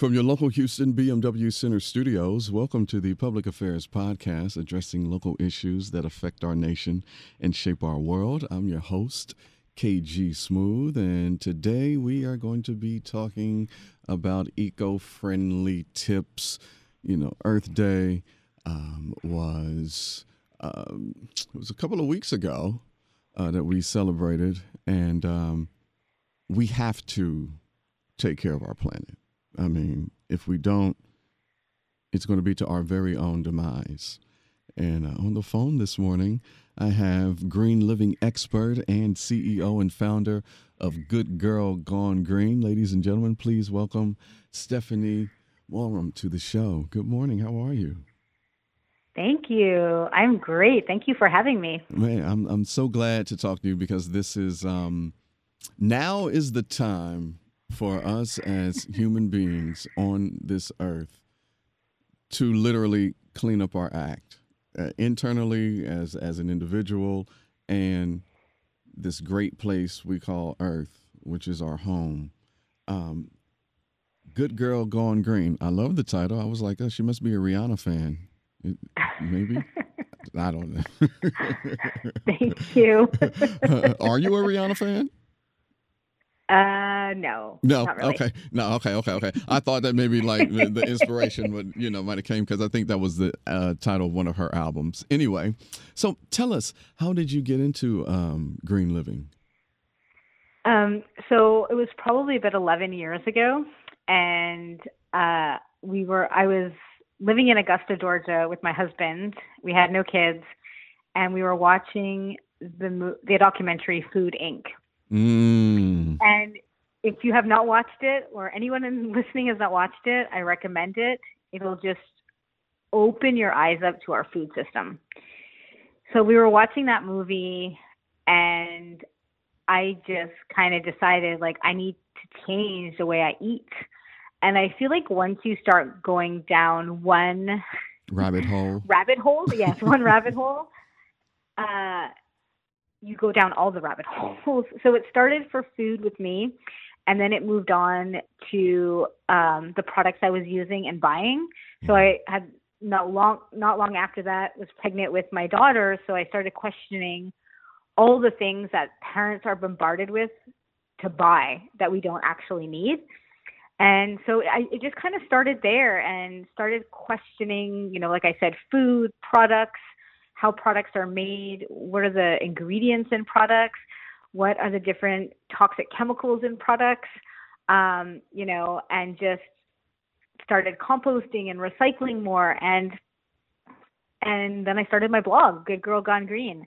From your local Houston BMW Center studios, welcome to the Public Affairs Podcast addressing local issues that affect our nation and shape our world. I'm your host, KG Smooth, and today we are going to be talking about eco friendly tips. You know, Earth Day um, was. Um, it was a couple of weeks ago uh, that we celebrated, and um, we have to take care of our planet I mean, if we don't, it's going to be to our very own demise. And uh, on the phone this morning, I have green living expert and CEO and founder of Good Girl Gone Green. Ladies and gentlemen, please welcome Stephanie Moram to the show. Good morning. How are you? Thank you. I'm great. Thank you for having me. Man, I'm I'm so glad to talk to you because this is um now is the time for us as human beings on this earth to literally clean up our act uh, internally as as an individual and this great place we call earth which is our home. Um, good girl gone green. I love the title. I was like oh she must be a rihanna fan. Maybe? I don't know. Thank you. Are you a rihanna fan uh, no. No. Really. Okay. No. Okay. Okay. Okay. I thought that maybe like the, the inspiration would you know might have came because I think that was the uh, title of one of her albums. Anyway, so tell us how did you get into um, green living? Um, so it was probably about 11 years ago, and uh, we were I was living in Augusta, Georgia, with my husband. We had no kids, and we were watching the the documentary Food Inc. Mm. And if you have not watched it, or anyone listening has not watched it, I recommend it. It'll just open your eyes up to our food system. So we were watching that movie, and I just kind of decided like I need to change the way I eat. And I feel like once you start going down one rabbit hole, rabbit hole, yes, one rabbit hole, uh, you go down all the rabbit holes. So it started for food with me, and then it moved on to um, the products I was using and buying. So I had not long not long after that was pregnant with my daughter. So I started questioning all the things that parents are bombarded with to buy that we don't actually need. And so I, it just kind of started there and started questioning, you know, like I said, food, products, how products are made, what are the ingredients in products, what are the different toxic chemicals in products, um, you know, and just started composting and recycling more. And and then I started my blog, Good Girl Gone Green,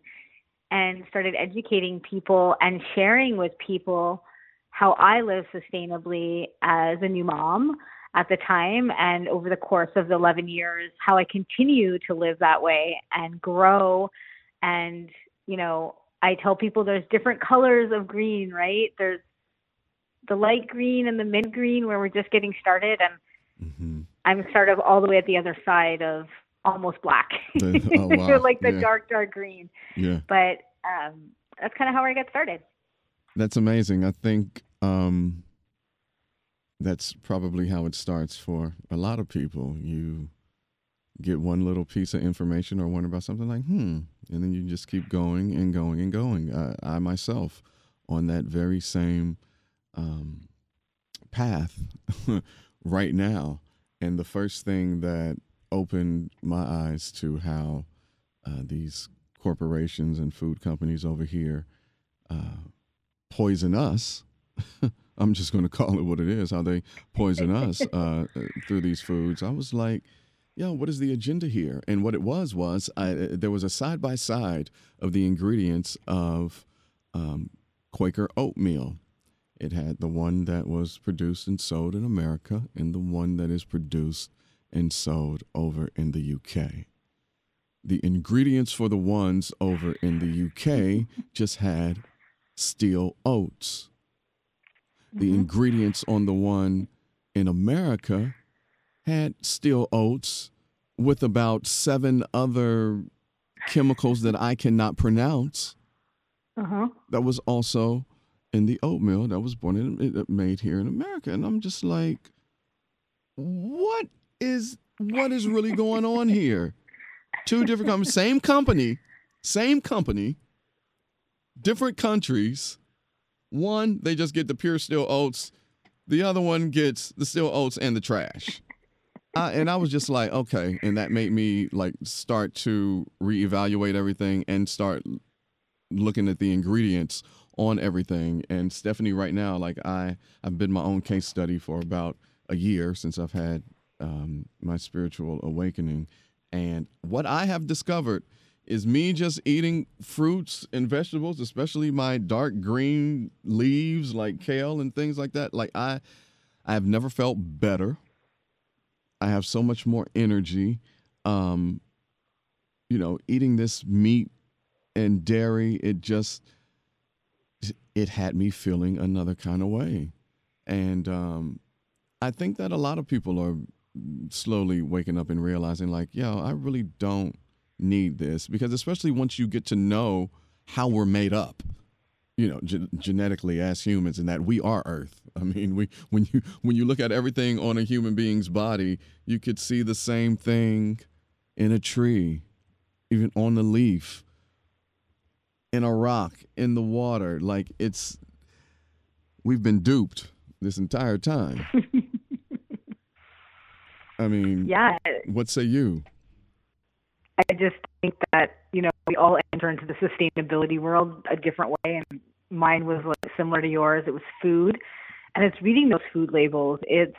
and started educating people and sharing with people how I live sustainably as a new mom, at the time and over the course of the 11 years how I continue to live that way and grow. And you know I tell people there's different colors of green right? There's the light green and the mid green where we're just getting started and mm-hmm. I'm sort of all the way at the other side of almost black. Oh, wow. like the yeah. dark dark green. Yeah. But um that's kind of how I got started. That's amazing. I think um that's probably how it starts for a lot of people. You get one little piece of information or one about something like, hmm, and then you just keep going and going and going. Uh, I myself, on that very same um, path right now, and the first thing that opened my eyes to how uh, these corporations and food companies over here uh, poison us I'm just going to call it what it is, how they poison us uh, through these foods. I was like, yo, what is the agenda here? And what it was was I, uh, there was a side by side of the ingredients of um, Quaker oatmeal. It had the one that was produced and sold in America and the one that is produced and sold over in the UK. The ingredients for the ones over in the UK just had steel oats the mm-hmm. ingredients on the one in America had steel oats with about seven other chemicals that I cannot pronounce. Uh-huh. That was also in the oatmeal that was born in made here in America, and I'm just like, what is what is really going on here? Two different companies, same company, same company, different countries. One, they just get the pure steel oats. The other one gets the steel oats and the trash. I, and I was just like, okay, and that made me like start to reevaluate everything and start looking at the ingredients on everything. And Stephanie, right now, like I, I've been my own case study for about a year since I've had um, my spiritual awakening. And what I have discovered is me just eating fruits and vegetables, especially my dark green leaves like kale and things like that. Like I, I have never felt better. I have so much more energy. Um, you know, eating this meat and dairy, it just it had me feeling another kind of way. And um, I think that a lot of people are slowly waking up and realizing, like, yo, I really don't need this because, especially once you get to know how we're made up, you know, ge- genetically as humans, and that we are Earth. I mean, we when you when you look at everything on a human being's body, you could see the same thing in a tree, even on the leaf in a rock in the water. Like it's we've been duped this entire time. I mean, yeah. What say you? I just think that you know we all enter into the sustainability world a different way, and mine was like similar to yours. It was food, and it's reading those food labels. It's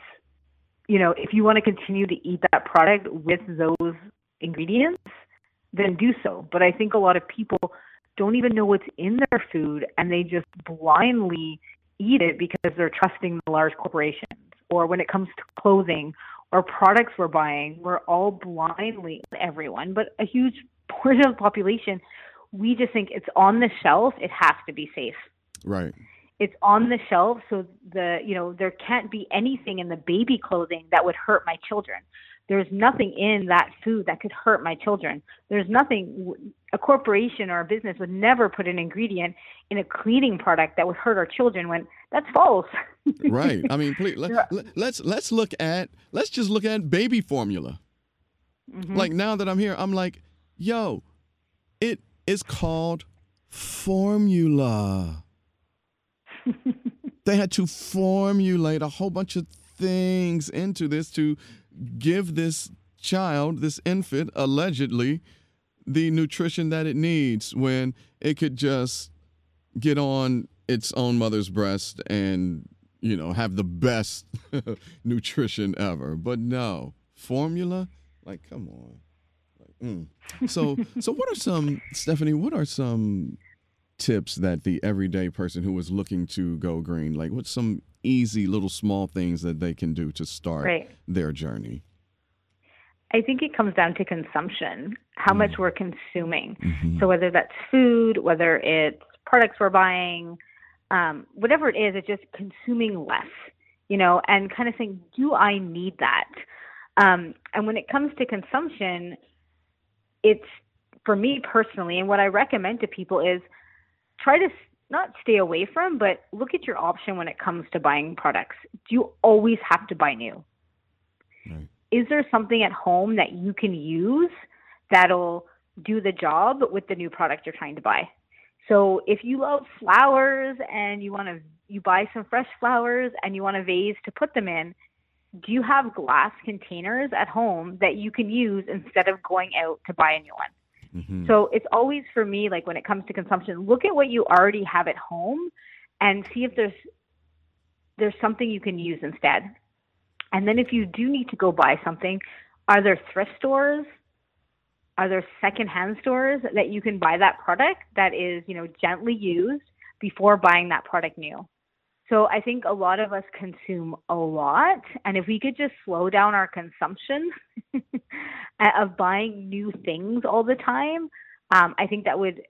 you know if you want to continue to eat that product with those ingredients, then do so. But I think a lot of people don't even know what's in their food and they just blindly eat it because they're trusting the large corporations. Or when it comes to clothing or products we're buying, we're all blindly, everyone, but a huge portion of the population, we just think it's on the shelf, it has to be safe. Right. It's on the shelf, so the you know there can't be anything in the baby clothing that would hurt my children. There's nothing in that food that could hurt my children. There's nothing, a corporation or a business would never put an ingredient in a cleaning product that would hurt our children when that's false. right. I mean, please, let, us let's, let's look at, let's just look at baby formula. Mm-hmm. Like now that I'm here, I'm like, yo, it is called formula. they had to formulate a whole bunch of things into this to give this child, this infant, allegedly, the nutrition that it needs when it could just get on its own mother's breast and, you know, have the best nutrition ever. But no, formula, like, come on. Like, mm. So, so what are some, Stephanie, what are some tips that the everyday person who is looking to go green, like what's some easy little small things that they can do to start right. their journey? I think it comes down to consumption, how mm. much we're consuming. Mm-hmm. So whether that's food, whether it's products we're buying, um, whatever it is, it's just consuming less, you know, and kind of saying, do I need that? Um, and when it comes to consumption, it's for me personally, and what I recommend to people is try to not stay away from, but look at your option when it comes to buying products. Do you always have to buy new? Right. Is there something at home that you can use that'll do the job with the new product you're trying to buy? So if you love flowers and you want to you buy some fresh flowers and you want a vase to put them in, do you have glass containers at home that you can use instead of going out to buy a new one? Mm-hmm. So it's always for me, like when it comes to consumption, look at what you already have at home and see if there's there's something you can use instead. And then if you do need to go buy something, are there thrift stores? Are there secondhand stores that you can buy that product that is, you know, gently used before buying that product new? So I think a lot of us consume a lot, and if we could just slow down our consumption of buying new things all the time, um, I think that would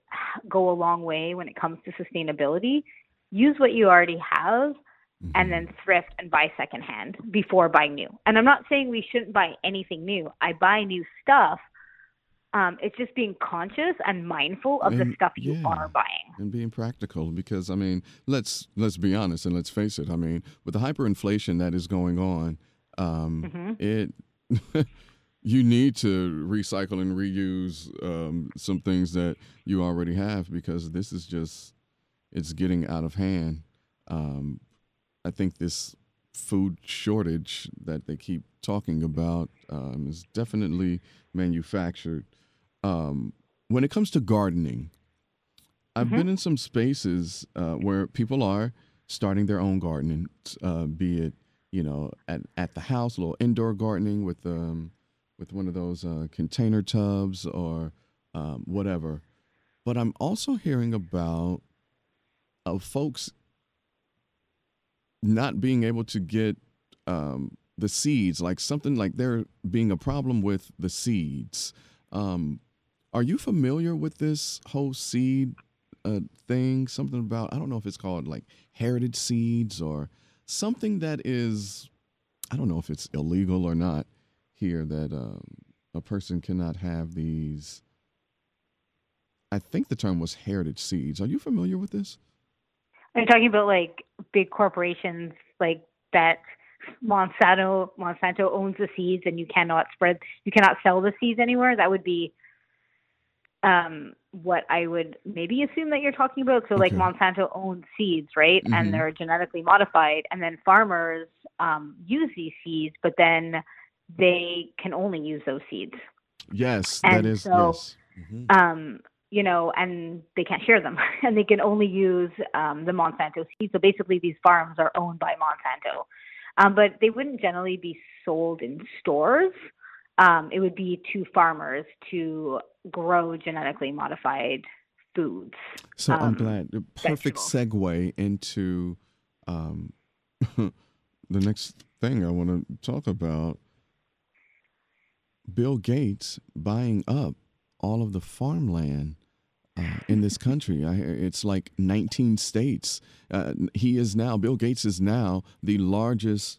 go a long way when it comes to sustainability. Use what you already have, mm-hmm. and then thrift and buy secondhand before buying new. And I'm not saying we shouldn't buy anything new. I buy new stuff, um, it's just being conscious and mindful of and, the stuff you yeah, are buying and being practical. Because I mean, let's let's be honest and let's face it. I mean, with the hyperinflation that is going on, Um, mm-hmm. It you need to recycle and reuse um, some things that you already have because this is just it's getting out of hand. Um, I think this food shortage that they keep talking about um, is definitely manufactured. Um, when it comes to gardening, I've mm-hmm. been in some spaces uh, where people are starting their own gardening, uh, be it you know at, at the house, a little indoor gardening with um, with one of those uh, container tubs or um, whatever. But I'm also hearing about uh, folks not being able to get um, the seeds, like something like there being a problem with the seeds. Um, are you familiar with this whole seed uh, thing? Something about, I don't know if it's called like heritage seeds or something that is, I don't know if it's illegal or not here, that um, a person cannot have these. I think the term was heritage seeds. Are you familiar with this? Are you talking about like big corporations like that Monsanto Monsanto owns the seeds and you cannot spread you cannot sell the seeds anywhere? That would be um, what I would maybe assume that you're talking about. So, okay. like Monsanto owns seeds, right? Mm-hmm. And they're genetically modified, and then farmers um, use these seeds, but then they can only use those seeds. Yes, and that is so, yes. Mm-hmm. Um, you know, and they can't share them, and they can only use um, the Monsanto seeds. So basically, these farms are owned by Monsanto, um, but they wouldn't generally be sold in stores. Um, it would be to farmers to grow genetically modified foods. So I'm um, glad. The perfect segue into um, the next thing I want to talk about. Bill Gates buying up all of the farmland uh, in this country. I, it's like 19 states. Uh, he is now, Bill Gates is now the largest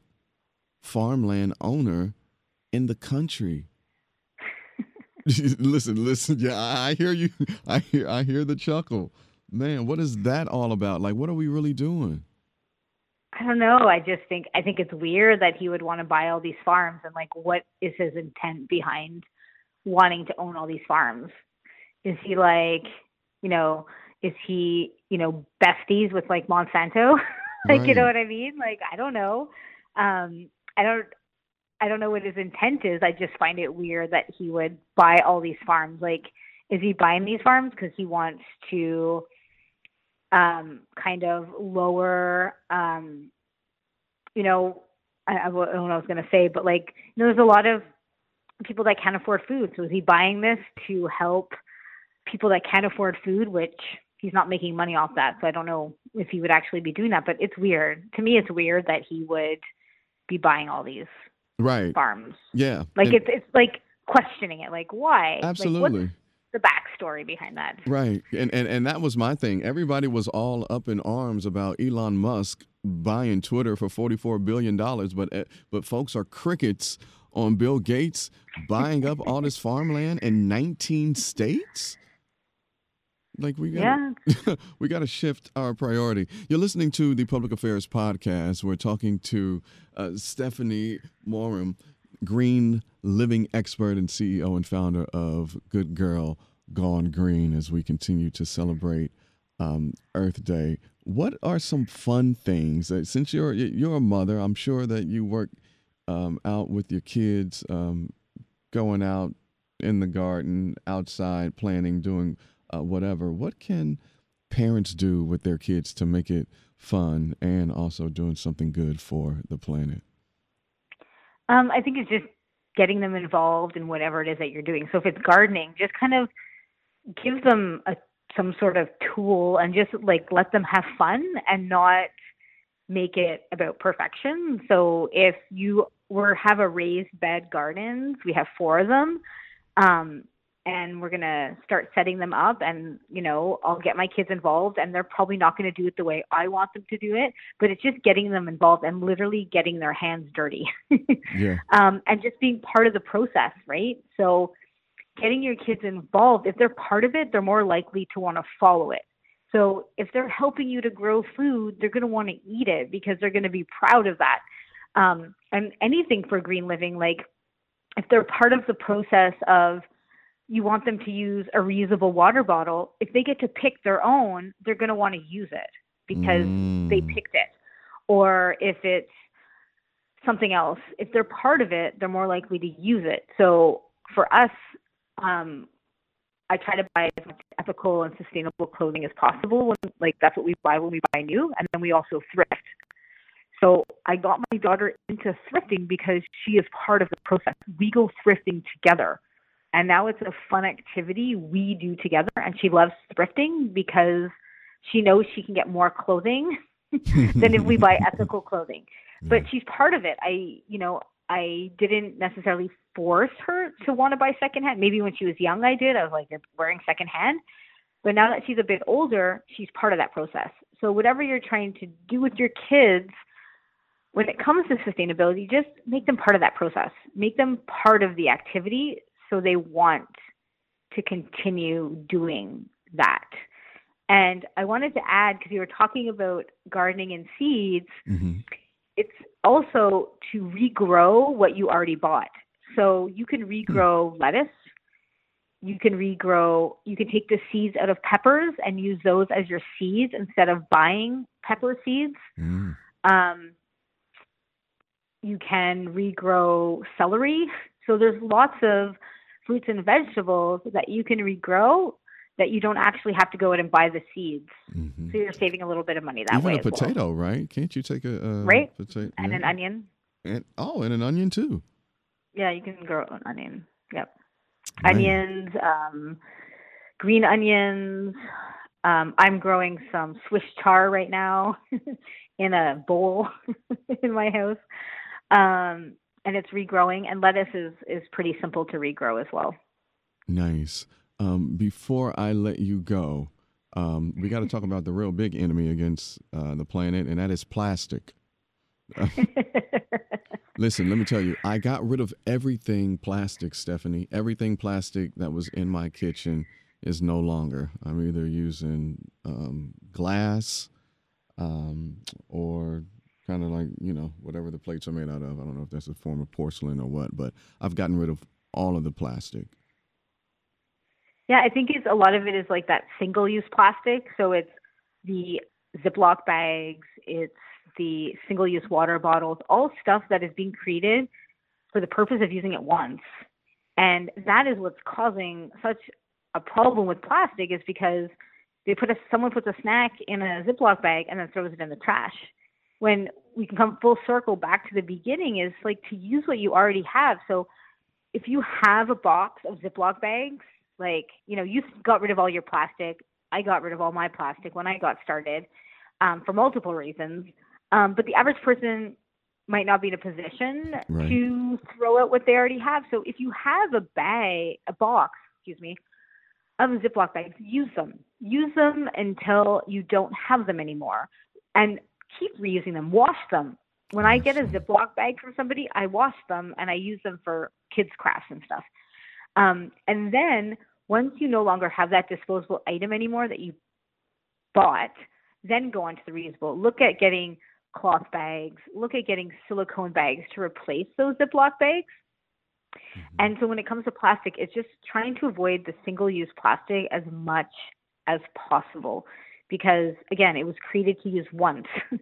farmland owner in the country. listen, listen. Yeah, I hear you. I hear, I hear the chuckle. Man, what is that all about? Like, what are we really doing? I don't know. I just think I think it's weird that he would want to buy all these farms and like what is his intent behind wanting to own all these farms? Is he like, you know, is he, you know, besties with like Monsanto? like, right. you know what I mean? Like, I don't know. Um, I don't, I don't know what his intent is. I just find it weird that he would buy all these farms. Like, is he buying these farms because he wants to um, kind of lower, um, you know, I, I don't know what I was going to say, but like, you know, there's a lot of people that can't afford food. So is he buying this to help people that can't afford food, which he's not making money off that. So I don't know if he would actually be doing that, but it's weird. To me, it's weird that he would be buying all these right farms. Yeah, like and it's it's like questioning it, like why? Absolutely. Like, the backstory behind that. Right. And, and and that was my thing. Everybody was all up in arms about Elon Musk buying Twitter for 44 billion dollars, but eh, but folks are crickets on Bill Gates buying up all this farmland in 19 states? Like we got yeah. we got to shift our priority. You're listening to the Public Affairs podcast. We're talking to uh, Stephanie Moram, green living expert and CEO and founder of Good Girl Gone Green as we continue to celebrate um, Earth Day. What are some fun things that since you're you're a mother, I'm sure that you work um, out with your kids, um, going out in the garden, outside, planning, doing uh, whatever. What can parents do with their kids to make it fun and also doing something good for the planet? Um, I think it's just getting them involved in whatever it is that you're doing. So if it's gardening, just kind of give them a some sort of tool and just like let them have fun and not make it about perfection. So if you we have a raised bed gardens. We have four of them. Um, and we're going to start setting them up and you know i'll get my kids involved and they're probably not going to do it the way i want them to do it but it's just getting them involved and literally getting their hands dirty. Yeah. um, and just being part of the process right? So getting your kids involved if they're part of it they're more likely to want to follow it. So if they're helping you to grow food they're going to want to eat it because they're going to be proud of that. Um, and anything for green living, like if they're part of the process of you want them to use a reusable water bottle, if they get to pick their own, they're going to want to use it because mm. they picked it. Or if it's something else, if they're part of it, they're more likely to use it. So for us, um, I try to buy as much ethical and sustainable clothing as possible. When, like that's what we buy when we buy new, and then we also thrift. So I got my daughter into thrifting because she is part of the process. We go thrifting together. And now it's a fun activity we do together. And she loves thrifting because she knows she can get more clothing than if we buy ethical clothing. But she's part of it. I, you know, I didn't necessarily force her to want to buy secondhand. Maybe when she was young, I did. I was like, you're wearing secondhand. But now that she's a bit older, she's part of that process. So whatever you're trying to do with your kids, when it comes to sustainability, just make them part of that process. Make them part of the activity so they want to continue doing that. And I wanted to add, because you were talking about gardening and seeds, mm-hmm. it's also to regrow what you already bought. So you can regrow mm. lettuce. You can regrow, you can take the seeds out of peppers and use those as your seeds instead of buying pepper seeds. Mm. Um, you can regrow celery. So there's lots of fruits and vegetables that you can regrow that you don't actually have to go out and buy the seeds. Mm-hmm. So you're saving a little bit of money that Even way. Even a potato, well. right? Can't you take a, right potato and yeah. an onion? And oh, and an onion too. Yeah, you can grow an onion. Yep, right. onions, um, green onions. Um, I'm growing some Swiss chard right now in a bowl in my house um, and it's regrowing. And lettuce is is pretty simple to regrow as well. Nice. Um, before I let you go, um, we got to talk about the real big enemy against uh, the planet, and that is plastic. listen, let me tell you, I got rid of everything plastic, Stephanie. Everything plastic that was in my kitchen is no longer. I'm either using um, glass um, or kind of like you know whatever the plates are made out of. I don't know if that's a form of porcelain or what, but I've gotten rid of all of the plastic. Yeah, I think it's a lot of it is like that single-use plastic. So it's the Ziploc bags, it's the single-use water bottles, all stuff that is being created for the purpose of using it once. And that is what's causing such a problem with plastic is because they put a someone puts a snack in a Ziploc bag and then throws it in the trash when we can come full circle back to the beginning is like to use what you already have. So if you have a box of Ziploc bags, like, you know, you got rid of all your plastic. I got rid of all my plastic when I got started um, for multiple reasons. Um, but the average person might not be in a position right. to throw out what they already have. So if you have a bag, a box, excuse me, of Ziploc bags, use them. Use them until you don't have them anymore. And keep reusing them. Wash them. When I get a Ziploc bag from somebody, I wash them and I use them for kids' crafts and stuff. Um, and then once you no longer have that disposable item anymore that you bought, then go on to the reusable. Look at getting cloth bags. Look at getting silicone bags to replace those Ziploc bags. Mm-hmm. And so when it comes to plastic, it's just trying to avoid the single use plastic as much as possible because again, it was created to use once.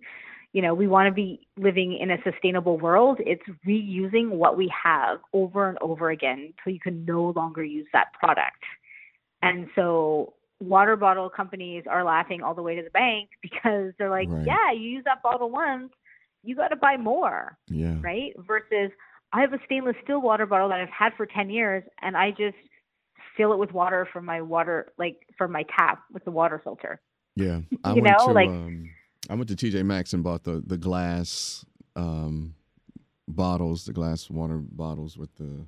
you know, we want to be living in a sustainable world. It's reusing what we have over and over again until you can no longer use that product. And so water bottle companies are laughing all the way to the bank because they're like, right. yeah, you use that bottle once, you got to buy more. Yeah. Right? Versus I have a stainless steel water bottle that I've had for 10 years and I just fill it with water from my water like from my tap with the water filter. Yeah, I you went know, to like, um, I went to TJ Maxx and bought the the glass um, bottles, the glass water bottles with the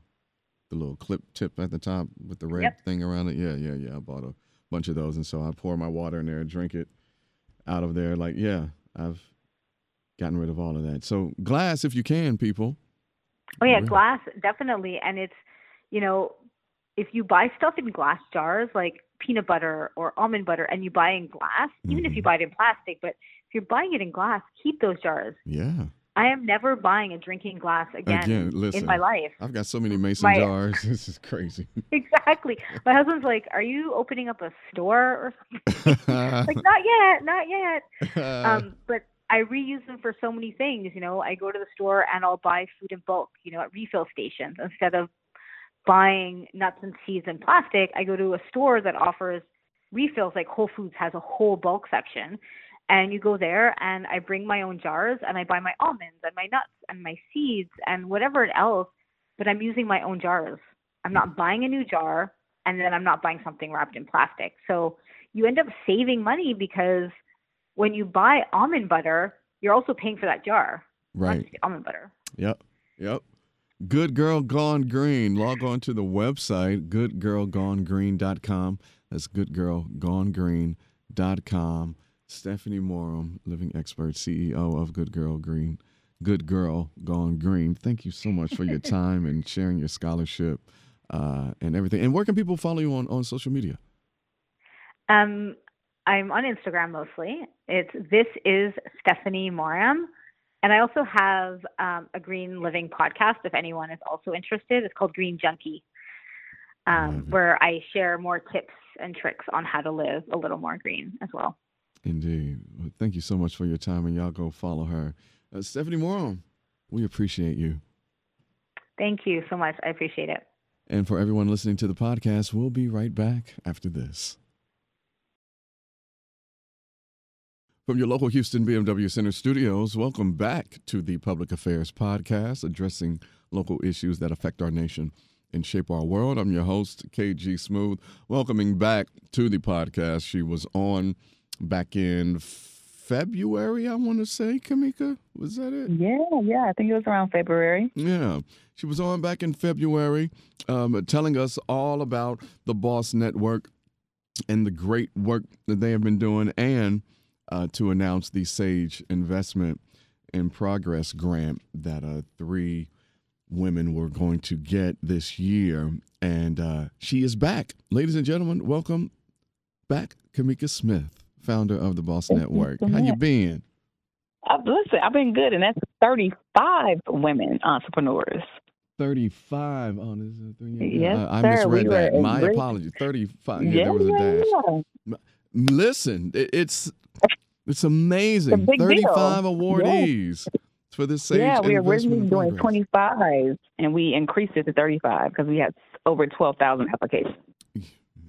the little clip tip at the top with the red yep. thing around it. Yeah, yeah, yeah. I bought a bunch of those, and so I pour my water in there, and drink it out of there. Like, yeah, I've gotten rid of all of that. So glass, if you can, people. Oh yeah, glass definitely, and it's you know if you buy stuff in glass jars, like peanut butter or almond butter and you buy in glass, mm-hmm. even if you mm-hmm. buy it in plastic, but if you're buying it in glass, keep those jars. Yeah. I am never buying a drinking glass again, Again, listen. in my life. I've got so many mason My- jars. This is crazy. Exactly. My husband's like, "Are you opening up a store or something?" like, not yet, not yet. Um, but I reuse them for so many things. You know, I go to the store and I'll buy food in bulk. You know, at refill stations instead of buying nuts and seeds in plastic. I go to a store that offers refills. Like Whole Foods has a whole bulk section, and you go there and I bring my own jars and I buy my almonds and my nuts and my seeds and whatever else. But I'm using my own jars. I'm not buying a new jar and then I'm not buying something wrapped in plastic. So you end up saving money because when you buy almond butter, you're also paying for that jar. right. almond butter. Yep. Yep. Good Girl Gone Green. Log on to the website, goodgirlgonegreen.com. That's goodgirlgonegreen.com. Stephanie Moram, living expert, CEO of Good Girl Green. Good Girl Gone Green. Thank you so much for your time and sharing your scholarship uh, and everything. And where can people follow you on, on social media? Um, I'm on Instagram mostly. It's this is Stephanie Moram. And I also have um, a green living podcast if anyone is also interested. It's called Green Junkie, um, Mhm. where I share more tips and tricks on how to live a little more green as well. Indeed. Well, thank you so much for your time, and y'all go follow her. Uh, Stephanie Moram, we appreciate you. Thank you so much. I appreciate it. And for everyone listening to the podcast, we'll be right back after this. From your local Houston BMW Center studios, welcome back to the Public Affairs Podcast, addressing local issues that affect our nation and shape our world. I'm your host, KG Smooth, welcoming back to the podcast. She was on back in February, I want to say, Cameka. Was that it? Yeah, yeah. I think it was around February. Yeah. She was on back in February um, telling us all about the Boss Network and the great work that they have been doing and uh, to announce the Sage Investment in Progress grant that uh, three women were going to get this year. And uh, she is back. Ladies and gentlemen, welcome back, Cameka Smith, founder of the Boss Thank Network. How you been? Uh, listen, I've been good, and that's 35 women entrepreneurs. 35 on this. uh, three- Yes, I, I misread We that. My great- apology. 35. Yeah, there was a dash. yeah. Listen, it, it's it's amazing. deal. 35 awardees for this Sage Yeah, we Investment originally doing 25, and we increased it to 35 because we had over 12,000 applications.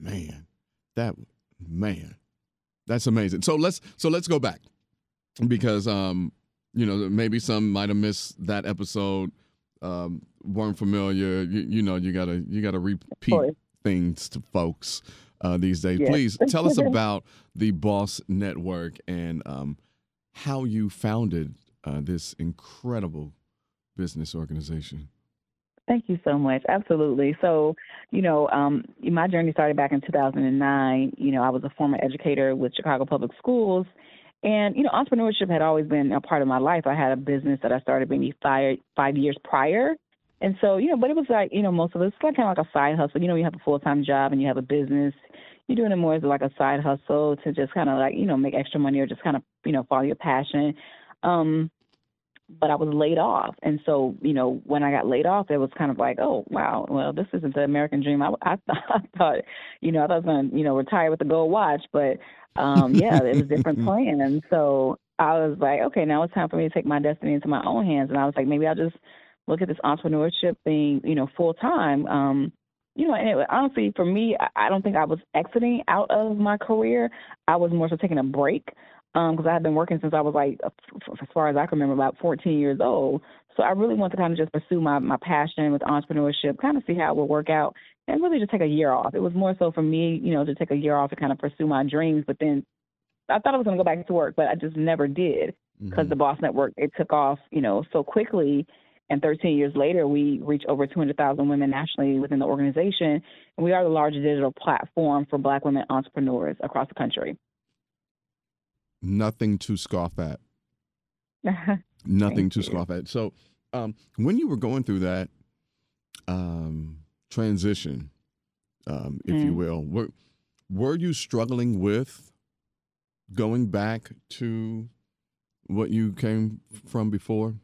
Man, that man, that's amazing. So let's so let's go back because um you know maybe some might have missed that episode, um weren't familiar. You, you know you gotta you gotta repeat things to folks uh, these days. Yes. Please tell us about the Boss Network and um how you founded uh, this incredible business organization. Thank you so much. Absolutely. So, you know, um, my journey started back in 2009. You know, I was a former educator with Chicago Public Schools. And, you know, entrepreneurship had always been a part of my life. I had a business that I started maybe five, five years prior. And so, you know, but it was like, you know, most of it, it's like kind of like a side hustle. You know, you have a full time job and you have a business. You're doing it more as like a side hustle to just kind of like, you know, make extra money or just kind of, you know, follow your passion. Um, but I was laid off. And so, you know, when I got laid off, it was kind of like, oh, wow, well, this isn't the American dream. I, I, thought, I thought, you know, I thought I was going to, you know, retire with a gold watch. But um, yeah, it was different plans. So I was like, okay, now it's time for me to take my destiny into my own hands. And I was like, maybe I'll just look at this entrepreneurship thing, you know, full time. Um, you know, and it, honestly, for me, I, don't think I was exiting out of my career. I was more so taking a break because I had been working since I was like, as far as I can remember, about 14 years old. So I really wanted to kind of just pursue my my passion with entrepreneurship, kind of see how it would work out, and really just take a year off. It was more so for me, you know, to take a year off to kind of pursue my dreams. But then I thought I was going to go back to work, but I just never did because Mhm. the Boss Network it took off, you know, so quickly. And 13 years later, we reach over 200,000 women nationally within the organization, and we are the largest digital platform for Black women entrepreneurs across the country. Nothing to scoff at. Nothing to you. scoff at. So, um, when you were going through that um, transition, um, if you Mm. will, were were you struggling with going back to what you came from before?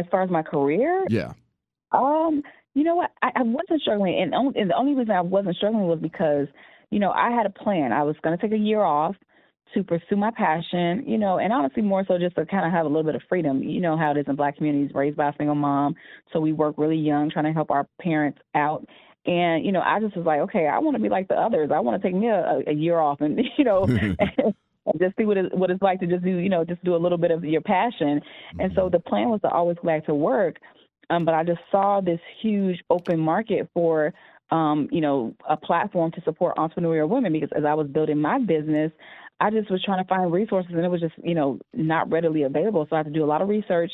As far as my career, Yeah. um, you know what? I, I wasn't struggling, and, on- and the only reason I wasn't struggling was because, you know, I had a plan. I was going to take a year off to pursue my passion, you know, and honestly, more so just to kind of have a little bit of freedom. You know how it is in Black communities, raised by a single mom, so we work really young, trying to help our parents out. And you know, I just was like, okay, I want to be like the others. I want to take me a, a year off, and you know, just see what it, what it's like to just do, you know, just do a little bit of your passion. And so the plan was to always go back to work. Um, but I just saw this huge open market for, um, you know, a platform to support entrepreneurial women because as I was building my business, I just was trying to find resources and it was just, you know, not readily available. So I had to do a lot of research.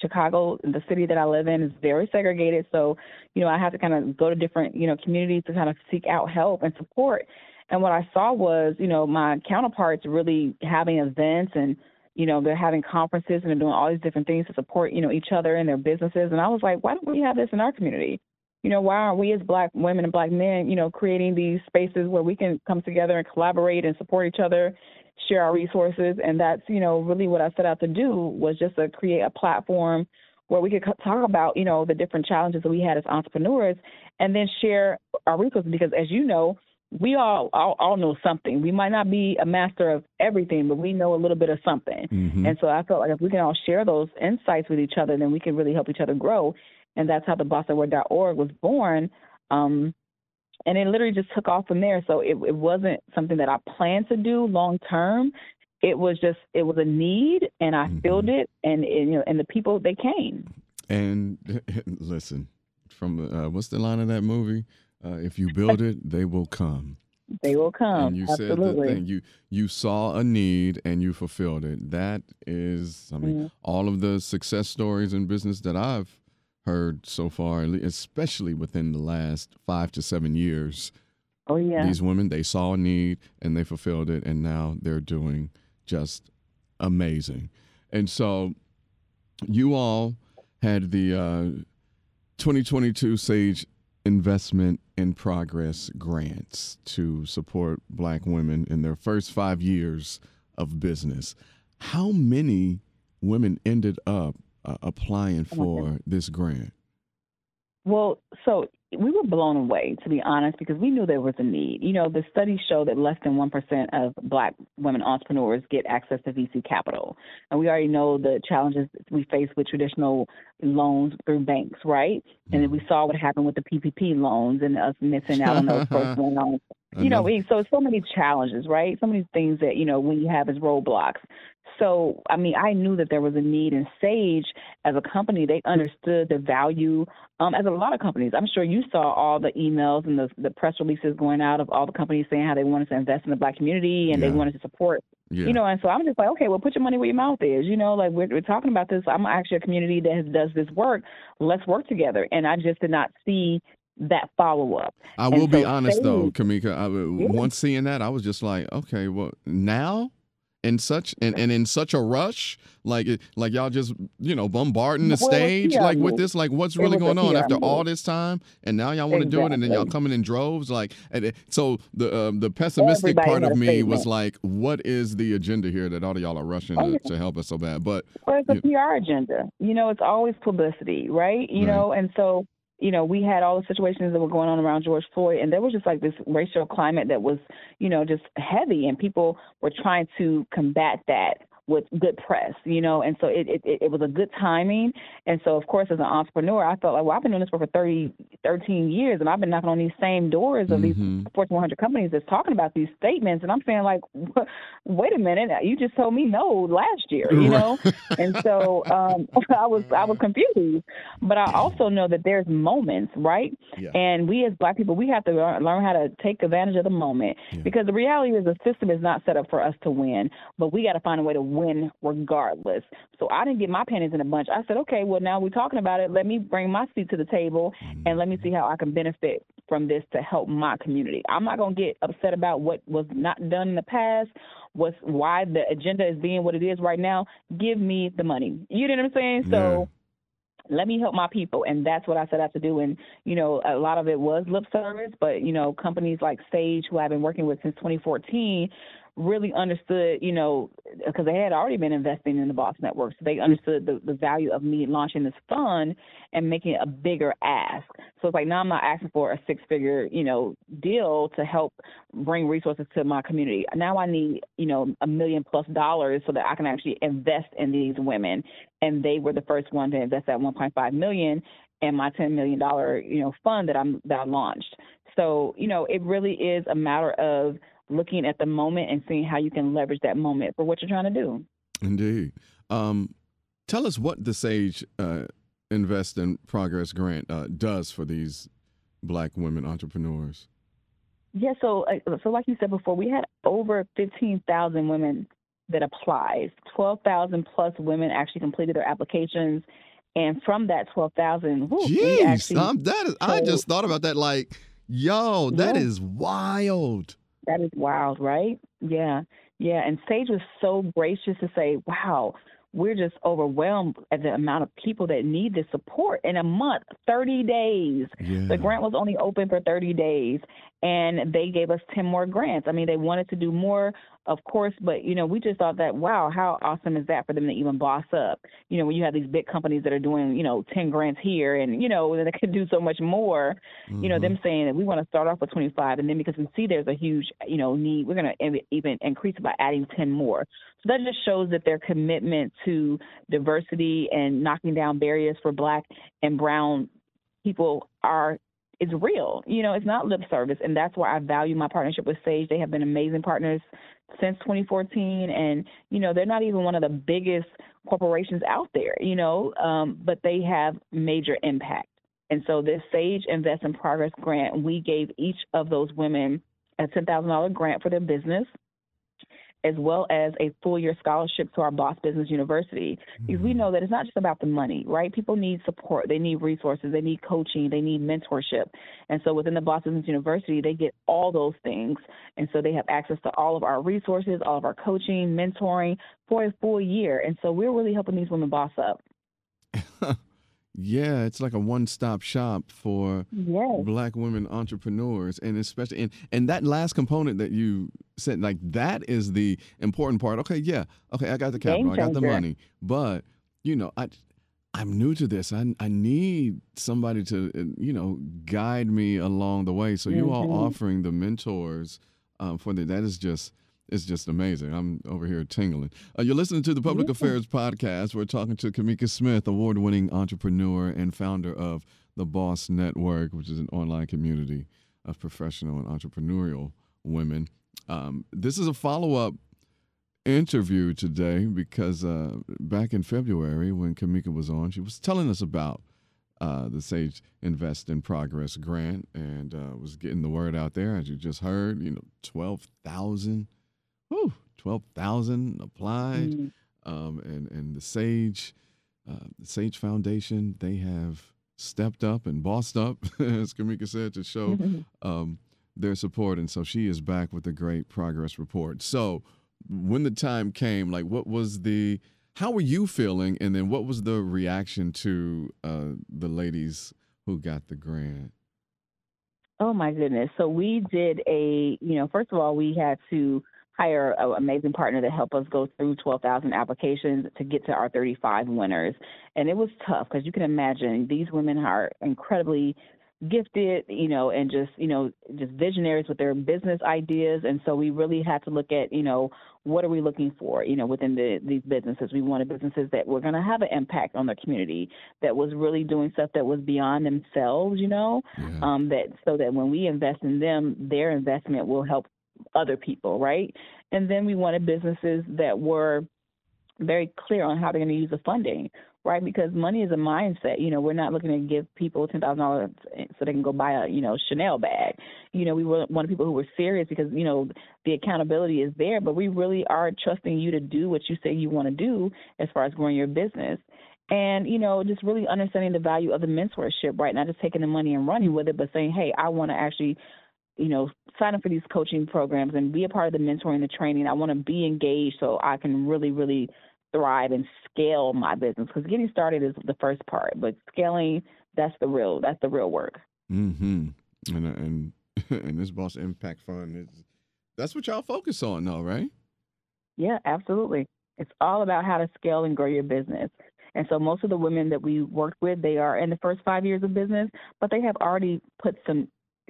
Chicago, the city that I live in, is very segregated. So, you know, I had to kind of go to different, you know, communities to kind of seek out help and support. And what I saw was, you know, my counterparts really having events and, you know, they're having conferences and they're doing all these different things to support, you know, each other and their businesses. And I was like, why don't we have this in our community? You know, why aren't we as black women and black men, you know, creating these spaces where we can come together and collaborate and support each other, share our resources? And that's, you know, really what I set out to do was just to create a platform where we could talk about, you know, the different challenges that we had as entrepreneurs and then share our resources because as you know, we all, all all know something. We might not be a master of everything, but we know a little bit of something. Mhm. And so I felt like if we can all share those insights with each other, then we can really help each other grow. And that's how the BossAward.org was born. Um, and it literally just took off from there. So it, it wasn't something that I planned to do long term. It was just it was a need, and I Mhm. filled it, and, and you know, and the people they came. And listen, from uh, what's the line of that movie? Uh, if you build it, they will come. They will come. and you Absolutely. said the thing you you saw a need and you fulfilled it. That is, I mean, Mhm. all of the success stories in business that I've heard so far, especially within the last five to seven years. Oh yeah. These women, they saw a need and they fulfilled it, and now they're doing just amazing. And so, you all had the uh, 2022 Sage Investment in Progress grants to support Black women in their first five years of business. How many women ended up uh, applying Oh for this grant? Well, so we were blown away, to be honest, because we knew there was a need. You know, the studies show that less than 1% of black women entrepreneurs get access to VC capital. And we already know the challenges we face with traditional loans through banks, right? And then mm-hmm. we saw what happened with the PPP loans and us missing out on those first loans. You know, we- so so many challenges, right? So many things that, you know, when you have as roadblocks. So, I mean, I knew that there was a need in Sage as a company. They understood the value, um, as a lot of companies. I'm sure you saw all the emails and the, the press releases going out of all the companies saying how they wanted to invest in the black community and Yeah. they wanted to support yeah. you know, and so I'm just like, okay, well, put your money where your mouth is. You know, like we're, we're talking about this. I'm actually a community that has, does this work. Let's work together. And I just did not see that follow up. I will be so honest though, Cameka. I, Yeah. Once seeing that, I was just like, okay, well, now in such and, and in such a rush, like like y'all just you know bombarding the Well, stage like with this, like what's really going on after all this time, and now y'all want to do it, and then y'all coming in droves, like and it, so the um, the pessimistic Everybody part of me was statement. like, what is the agenda here that all of y'all are rushing Oh, to, yeah. to help us so bad? But Or it's a PR agenda. You know, it's always publicity, right? You Right. know, and so, you know, we had all the situations that were going on around George Floyd, and there was just like this racial climate that was, you know, just heavy, and people were trying to combat that with good press, you know, and so it, it, it was a good timing. And so, of course, as an entrepreneur, I felt like, well, I've been doing this for, for 30, 13 years, and I've been knocking on these same doors of Mhm. these Fortune 100 companies that's talking about these statements, and I'm saying like, wait a minute, you just told me no last year, you know, and so um, I was I was confused. But I also know that there's moments, right? Yeah. And we as Black people, we have to learn, learn how to take advantage of the moment Yeah. because the reality is the system is not set up for us to win, but we got to find a way to win regardless. So I didn't get my pennies in a bunch. I said, okay, well now we're talking about it. Let me bring my seat to the table and let me mm-hmm. see how I can benefit from this to help my community. I'm not gonna get upset about what was not done in the past. What's why the agenda is being what it is right now. Give me the money. You know what I'm saying? So let me help my people and that's what i set out to do and you know a lot of it was lip service but you know companies like sage who i've been working with since 2014 really understood, you know, because they had already been investing in the Boss Network, so they understood the, the value of me launching this fund and making a bigger ask. So it's like now I'm not asking for a six figure, you know, deal to help bring resources to my community. Now I need, you know, a million plus dollars so that I can actually invest in these women. And they were the first one to invest that 1.5 million in my 10 million dollar, you know, fund that I'm that I launched. So, you know, it really is a matter of looking at the moment and seeing how you can leverage that moment for what you're trying to do. Indeed. Um, tell us what the Sage uh, Invest in Progress grant uh, does for these Black women entrepreneurs. Yeah, so uh, so like you said before, we had over 15,000 women that applied. 12,000 plus women actually completed their applications. And from that 12,000, Jeez, um, that is, I just thought about that like, yo, that yeah. is wild. That is wild, right? Yeah. Yeah. And Sage was so gracious to say, wow, we're just overwhelmed at the amount of people that need this support in a month 30 days yeah. the grant was only open for 30 days and they gave us 10 more grants i mean they wanted to do more of course, but you know, we just thought that wow, how awesome is that for them to even boss up? You know, when you have these big companies that are doing, you know, ten grants here and you know, they could do so much more. Mm-hmm. You know, them mm-hmm. saying that we want to start off with twenty five and then because we see there's a huge, you know, need, we're gonna even increase it by adding ten more. So that just shows that their commitment to diversity and knocking down barriers for black and brown people are is real. You know, it's not lip service, and that's why I value my partnership with Sage. They have been amazing partners since 2014, and you know they're not even one of the biggest corporations out there, you know, um, but they have major impact. And so this Sage Invest in Progress grant, we gave each of those women a $10,000 grant for their business as well as a full year scholarship to our Boss Business University. Because we mm-hmm. know that it's not just about the money, right? People need support, they need resources, they need coaching, they need mentorship. And so within the Boss Business University, they get all those things. And so they have access to all of our resources, all of our coaching, mentoring for a full year. And so we're really helping these women boss up. Yeah, it's like a one-stop shop for yes. black women entrepreneurs, and especially and and that last component that you said, like that is the important part. Okay, yeah, okay, I got the capital, I got the money, but you know, I I'm new to this. I I need somebody to uh, you know guide me along the way. So mm-hmm. you all mm-hmm. offering the mentors um, for the that is just it's just amazing. I'm over here tingling. Uh, you're listening to the Public Affairs Podcast. We're talking to Cameka Smith, award winning entrepreneur and founder of the Boss Network, which is an online community of professional and entrepreneurial women. Um, this is a follow up interview today because uh, back in February, when Cameka was on, she was telling us about uh, the Sage Invest in Progress grant and uh, was getting the word out there, as you just heard. You know, twelve thousand whew, 12,000 applied. Mm. Um, and, and the Sage, uh, the Sage Foundation, they have stepped up and bossed up, as Cameka said, to show um, their support. And so she is back with a great progress report. So when the time came, like what was the, how were you feeling? And then what was the reaction to uh, the ladies who got the grant? Oh my goodness. So we did a, you know, first of all, we had to hire an amazing partner to help us go through 12,000 applications to get to our 35 winners. And it was tough because you can imagine these women are incredibly gifted, you know, and just, you know, just visionaries with their business ideas. And so we really had to look at, you know, what are we looking for, you know, within the, these businesses? We wanted businesses that were going to have an impact on their community, that was really doing stuff that was beyond themselves, you know, yeah. um, that so that when we invest in them, their investment will help other people, right? And then we wanted businesses that were very clear on how they're going to use the funding, right? Because money is a mindset. You know, we're not looking to give people ten thousand dollars so they can go buy a you know Chanel bag. You know, we wanted people who were serious because you know the accountability is there, but we really are trusting you to do what you say you want to do as far as growing your business. And you know, just really understanding the value of the mentorship, right? Not just taking the money and running with it, but saying, "Hey, I want to actually you know, sign up for these coaching programs and be a part of the mentoring, the training. I want to be engaged so I can really, really thrive and scale my business. Because getting started is the first part, but scaling that's the real that's the real work. Mm-hmm. And and and this Boss Impact Fund is That's what y'all focus on, though, right? Yeah, absolutely. It's all about how to scale and grow your business. And so most of the women that we worked with, they are in the first five years of business, but they have already put some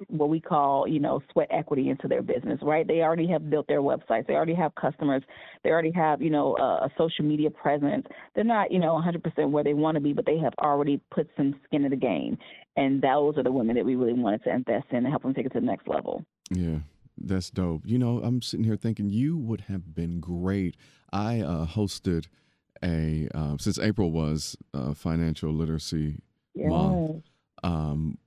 what we call, you know, sweat equity into their business, right? They already have built their websites. They already have customers. They already have, you know, a, a social media presence. They're not, you know, 100% where they want to be, but they have already put some skin in the game. And those are the women that we really wanted to invest in and help them take it to the next level. Yeah. That's dope. You know, I'm sitting here thinking you would have been great. I uh, hosted a uh, since April was uh, financial literacy Yeah. month. Um,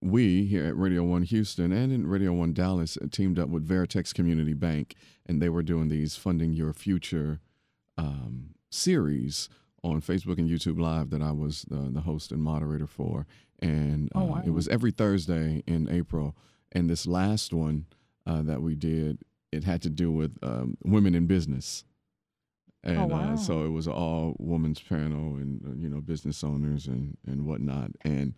we here at Radio One Houston and in Radio One Dallas teamed up with Veritex Community Bank, and they were doing these funding your future um, series on Facebook and YouTube Live that I was the, the host and moderator for, and uh, Oh, wow. it was every Thursday in April. And this last one uh, that we did, it had to do with um, women in business. And Oh, wow. uh, so it was all women's panel and, uh, you know, business owners and, and whatnot. And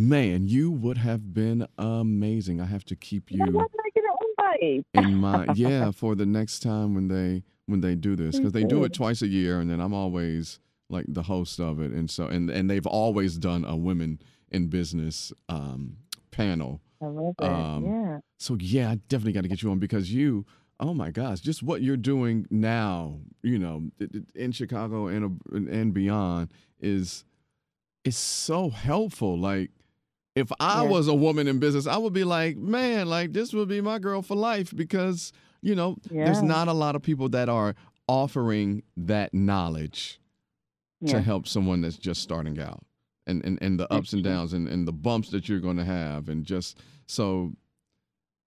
man, you would have been amazing. I have to keep you why did I get an invite? in mind. Yeah, for the next time when they when they do this, because they do it twice a year, and then I'm always like the host of it, and so and and they've always done a women in business um, panel. I love that. Um, yeah. So yeah, I definitely got to get you on because you, oh my gosh, just what you're doing now, you know, in Chicago and and beyond is is so helpful. Like if I Yeah. was a woman in business, I would be like, man, like this would be my girl for life because you know, there's not a lot of people that are offering that knowledge to help someone that's just starting out and and, and the ups and downs and, and the bumps that you're going to have and just so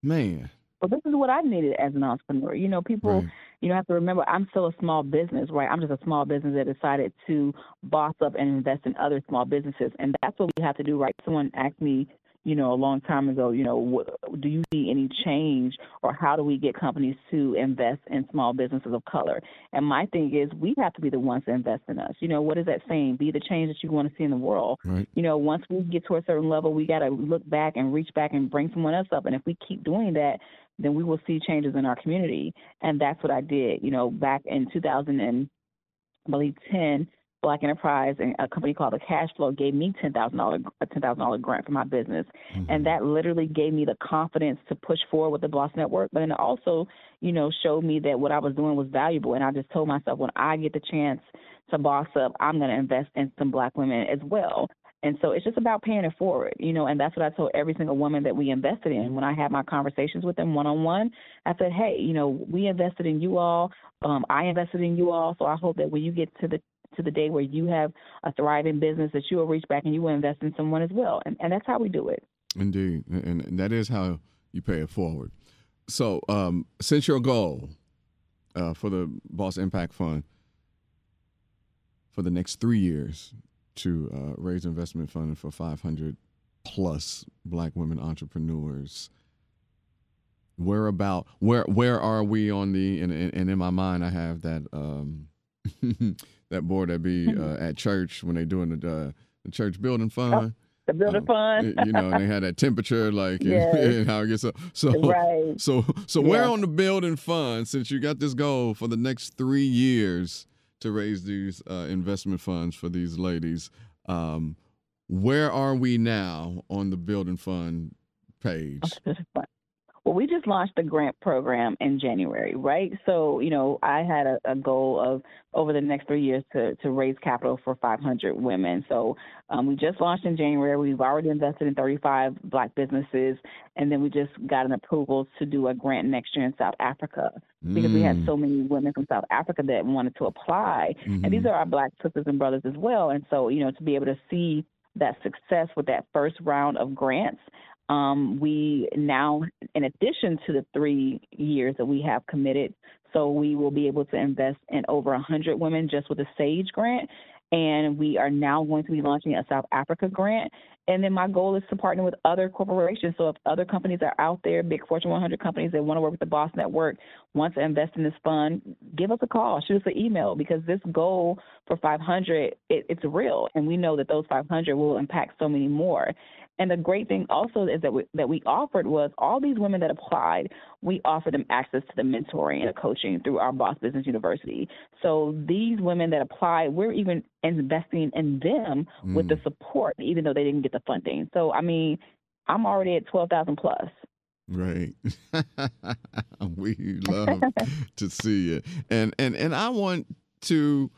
man. Well, this is what I needed as an entrepreneur. You know, people, right you know, have to remember I'm still a small business, right? I'm just a small business that decided to boss up and invest in other small businesses. And that's what we have to do, right? Someone asked me, you know, a long time ago, you know, do you see any change or how do we get companies to invest in small businesses of color? And my thing is we have to be the ones to invest in us. You know, what is that saying? Be the change that you want to see in the world. right you know, once we get to a certain level, we got to look back and reach back and bring someone else up. And if we keep doing that, then we will see changes in our community. And that's what I did. You know, back in 2000 and I believe 10, Black Enterprise and a company called the Cash Flow gave me ten thousand dollar a ten thousand dollar grant for my business, Mhm. and that literally gave me the confidence to push forward with the Boss Network. But then it also, you know, showed me that what I was doing was valuable, and I just told myself when I get the chance to boss up, I'm going to invest in some Black women as well. And so it's just about paying it forward, you know, and that's what I told every single woman that we invested in. When I had my conversations with them one on one, I said, hey, you know, we invested in you all. Um, I invested in you all. So I hope that when you get to the to the day where you have a thriving business, that you will reach back and you will invest in someone as well. And, and that's how we do it. indeed and, and that is how you pay it forward so um since your goal uh, for the boss impact fund for the next three years to uh, raise investment funding for 500 plus black women entrepreneurs where about where where are we on the and, and, and in my mind i have that um that board that be uh, at church when they doing the uh, the church building fund The building um, fund. you know, and they had that temperature, like, Yes. and, how it gets up. So, right. so, so, where on the building fund, since you got this goal for the next three years to raise these uh, investment funds for these ladies, um, where are we now on the building fund page? Well, we just launched the grant program in January, right? So, you know, I had a, a goal of over the next three years to, to raise capital for 500 women. So um, we just launched in January. We've already invested in 35 black businesses, and then we just got an approval to do a grant next year in South Africa because we had Mm, so many women from South Africa that wanted to apply. And these mhm. are our black sisters and brothers as well. And so, you know, to be able to see that success with that first round of grants, um, we now, in addition to the three years that we have committed, so we will be able to invest in over 100 women just with the SAGE grant. And we are now going to be launching a South Africa grant. And then my goal is to partner with other corporations. So if other companies are out there, big Fortune 100 companies that want to work with the Boss Network, want to invest in this fund, give us a call, shoot us an email because this goal for 500, it, it's real. And we know that those 500 will impact so many more. And the great thing also is that we, that we offered was all these women that applied, we offered them access to the mentoring and the coaching through our Boss Business University. So these women that applied, we're even investing in them mm. with the mm. support, even though they didn't get the funding. So I mean, I'm already at 12,000 plus. Right. we love to see it. And and and I want to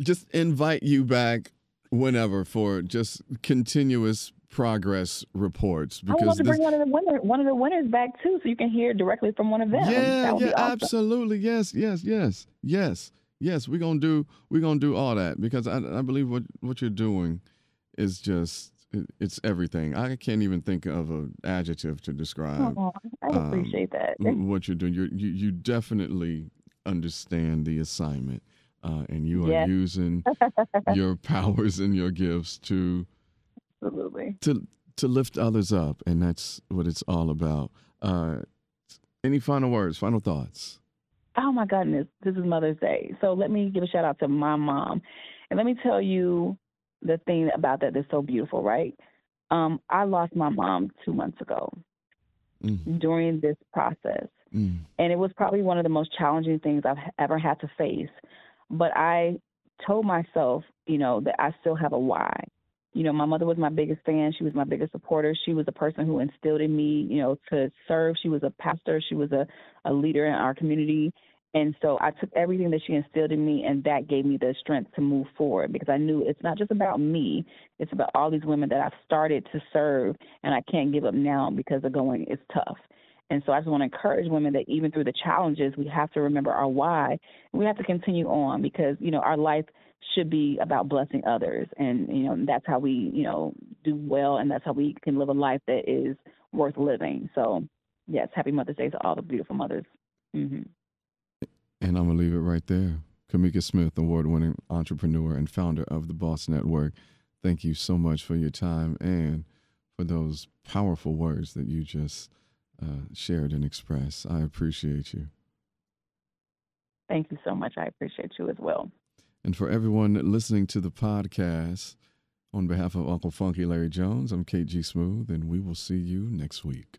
just invite you back whenever for just continuous progress reports because I want to bring one of the winners one of the winners back too so you can hear directly from one of them. Yeah, yeah, awesome. absolutely. Yes, yes, yes. Yes. Yes, we're going to do we're going to do all that because I I believe what what you're doing is just it's everything. I can't even think of an adjective to describe. Oh, I appreciate um, that. what you're doing, you're, you you definitely understand the assignment, uh, and you are yes. using your powers and your gifts to absolutely to to lift others up, and that's what it's all about. Uh, any final words? Final thoughts? Oh my goodness, this is Mother's Day, so let me give a shout out to my mom, and let me tell you the thing about that that's so beautiful, right? Um, I lost my mom two months ago mm. during this process. Mm. And it was probably one of the most challenging things I've ever had to face. But I told myself, you know, that I still have a why. You know, my mother was my biggest fan. She was my biggest supporter. She was a person who instilled in me, you know, to serve. She was a pastor. She was a, a leader in our community. And so I took everything that she instilled in me, and that gave me the strength to move forward because I knew it's not just about me, it's about all these women that I've started to serve, and I can't give up now because the going is tough. And so I just want to encourage women that even through the challenges, we have to remember our why. We have to continue on because, you know, our life should be about blessing others. And, you know, that's how we, you know, do well and that's how we can live a life that is worth living. So, yes, happy Mother's Day to all the beautiful mothers. Mm-hmm. And I'm going to leave it right there. Cameka Smith, award winning entrepreneur and founder of the Boss Network. Thank you so much for your time and for those powerful words that you just uh, shared and expressed. I appreciate you. Thank you so much. I appreciate you as well. And for everyone listening to the podcast, on behalf of Uncle Funky Larry Jones, I'm Kate G. Smooth, and we will see you next week.